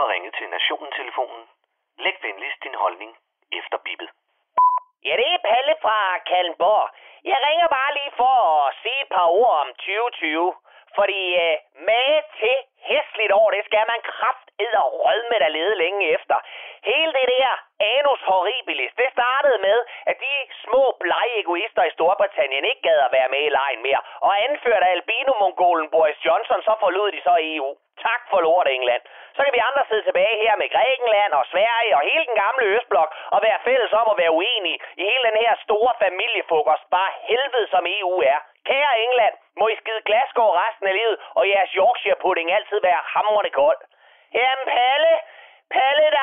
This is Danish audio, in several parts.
har ringet til Nationen-telefonen. Læg venligst din holdning efter bippet. Ja, det er Palle fra Kalmborg. Jeg ringer bare lige for at sige et par ord om 2020. Fordi øh, med til hæsligt år, det skal man kraft og rødme der lede længe efter. Hele det der anus horribilis, det startede med, at de små blege egoister i Storbritannien ikke gad at være med i lejen mere. Og anført af albino-mongolen Boris Johnson, så forlod de så EU. Tak for lort, England. Så kan vi andre sidde tilbage her med Grækenland og Sverige og hele den gamle Østblok og være fælles om at være uenige i hele den her store familiefokus, bare helvede som EU er. Kære England, må I skide Glasgow resten af livet, og jeres Yorkshire pudding altid være hamrende kold. Jamen Palle, Palle, der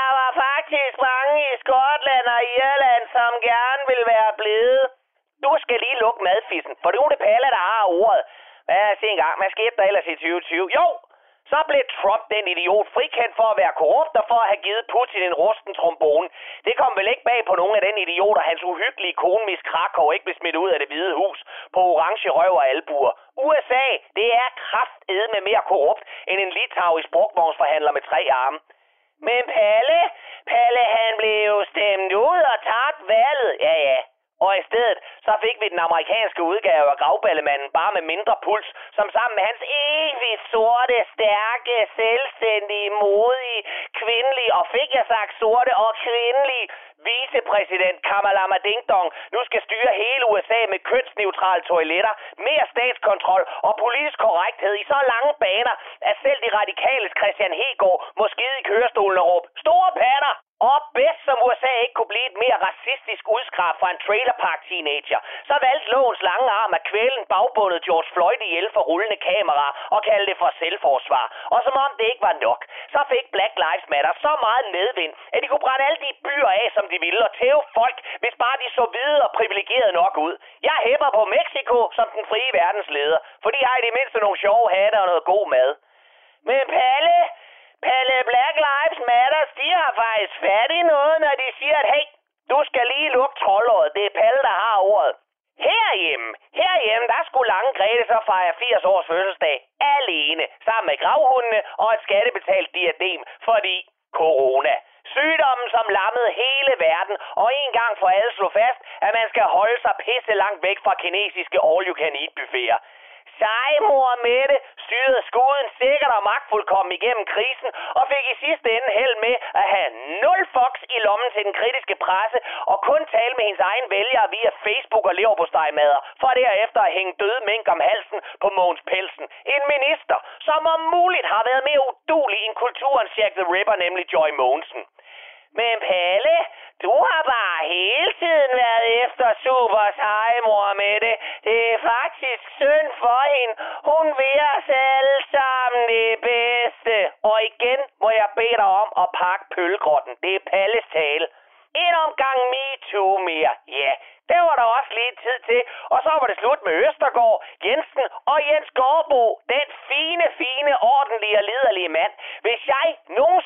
faktisk mange i Skotland og Irland, som gerne vil være blevet. Du skal lige lukke madfissen, for det er det Palle, der har ordet. Hvad se en gang, hvad skete der ellers i 2020? Jo, så blev Trump den idiot frikendt for at være korrupt og for at have givet Putin en rusten trombone. Det kom vel ikke bag på nogen af den idiot, og hans uhyggelige kone Miss Krakow ikke blev smidt ud af det hvide hus på orange røv og albuer. USA, det er kraftede med mere korrupt end en litauisk brugvognsforhandler med tre arme. Men Palle, Palle han blev jo stemt ud og tabt valget. Ja, ja, og i stedet, så fik vi den amerikanske udgave af gravballemanden bare med mindre puls, som sammen med hans evigt sorte, stærke, selvstændige, modige, kvindelige, og fik jeg sagt sorte og kvindelige, vicepræsident Kamala Ding Dong nu skal styre hele USA med kønsneutrale toiletter, mere statskontrol og politisk korrekthed i så lange baner, at selv de radikales Christian Hegård må skide i kørestolen og råbe, store patter! Og bedst som USA ikke kunne blive et mere racistisk udskrab fra en trailerpark teenager, så valgte lovens lange arm at kvæle en bagbundet George Floyd ihjel for rullende kamera og kalde det for selvforsvar. Og som om det ikke var nok, så fik Black Lives Matter så meget medvind, at de kunne brænde alle de byer af, som de ville, og tæve folk, hvis bare de så hvide og privilegerede nok ud. Jeg hæpper på Mexico som den frie verdens leder, for de har i det mindste nogle sjove hatte og noget god mad. Men Palle Black Lives Matter, de har faktisk fat i noget, når de siger, at hey, du skal lige lukke trollåret. Det er Palle, der har ordet. Herhjemme, herhjemme, der skulle Lange Grete så fejre 80 års fødselsdag alene, sammen med gravhundene og et skattebetalt diadem, fordi corona. Sygdommen, som lammede hele verden, og en gang for alle slog fast, at man skal holde sig pisse langt væk fra kinesiske all-you-can-eat-buffeter. Sejmor Mette styrede skuden sikkert og magtfuldkommen igennem krisen og fik i sidste ende held med at have nul fox i lommen til den kritiske presse og kun tale med hendes egen vælgere via Facebook og leverpostejmader, for derefter at hænge døde mængder om halsen på Mogens Pelsen. En minister, som om muligt har været mere udulig end kulturens Jack the Ripper, nemlig Joy Mogensen. Men Palle, du har bare hele tiden været efter super hejmor med det. Det er faktisk synd for hende. Hun vil os alle sammen det bedste. Og igen må jeg bede dig om at pakke pølgrotten. Det er Palles tale. En omgang MeToo mere. Ja, det var der også lige tid til. Og så var det slut med Østergaard, Jensen og Jens Gårdbo. Den fine, fine, ordentlige og liderlige mand. Hvis jeg nogen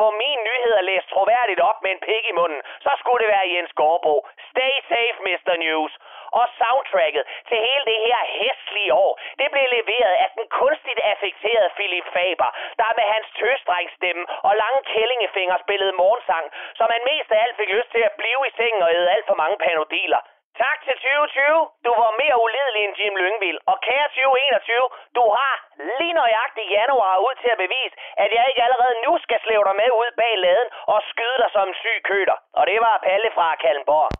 få min nyheder læst troværdigt op med en pik i munden, så skulle det være Jens Gårdbo. Stay safe, Mr. News og soundtracket til hele det her hæslige år, det blev leveret af den kunstigt affekterede Philip Faber, der med hans tøstrengsstemme og lange kællingefinger spillede morgensang, så man mest af alt fik lyst til at blive i sengen og æde alt for mange panodiler. Tak til 2020. Du var mere uledelig end Jim Lyngvild. Og kære 2021, du har lige nøjagtigt januar ud til at bevise, at jeg ikke allerede nu skal slæve dig med ud bag laden og skyde dig som en syg køter. Og det var Palle fra Kallenborg.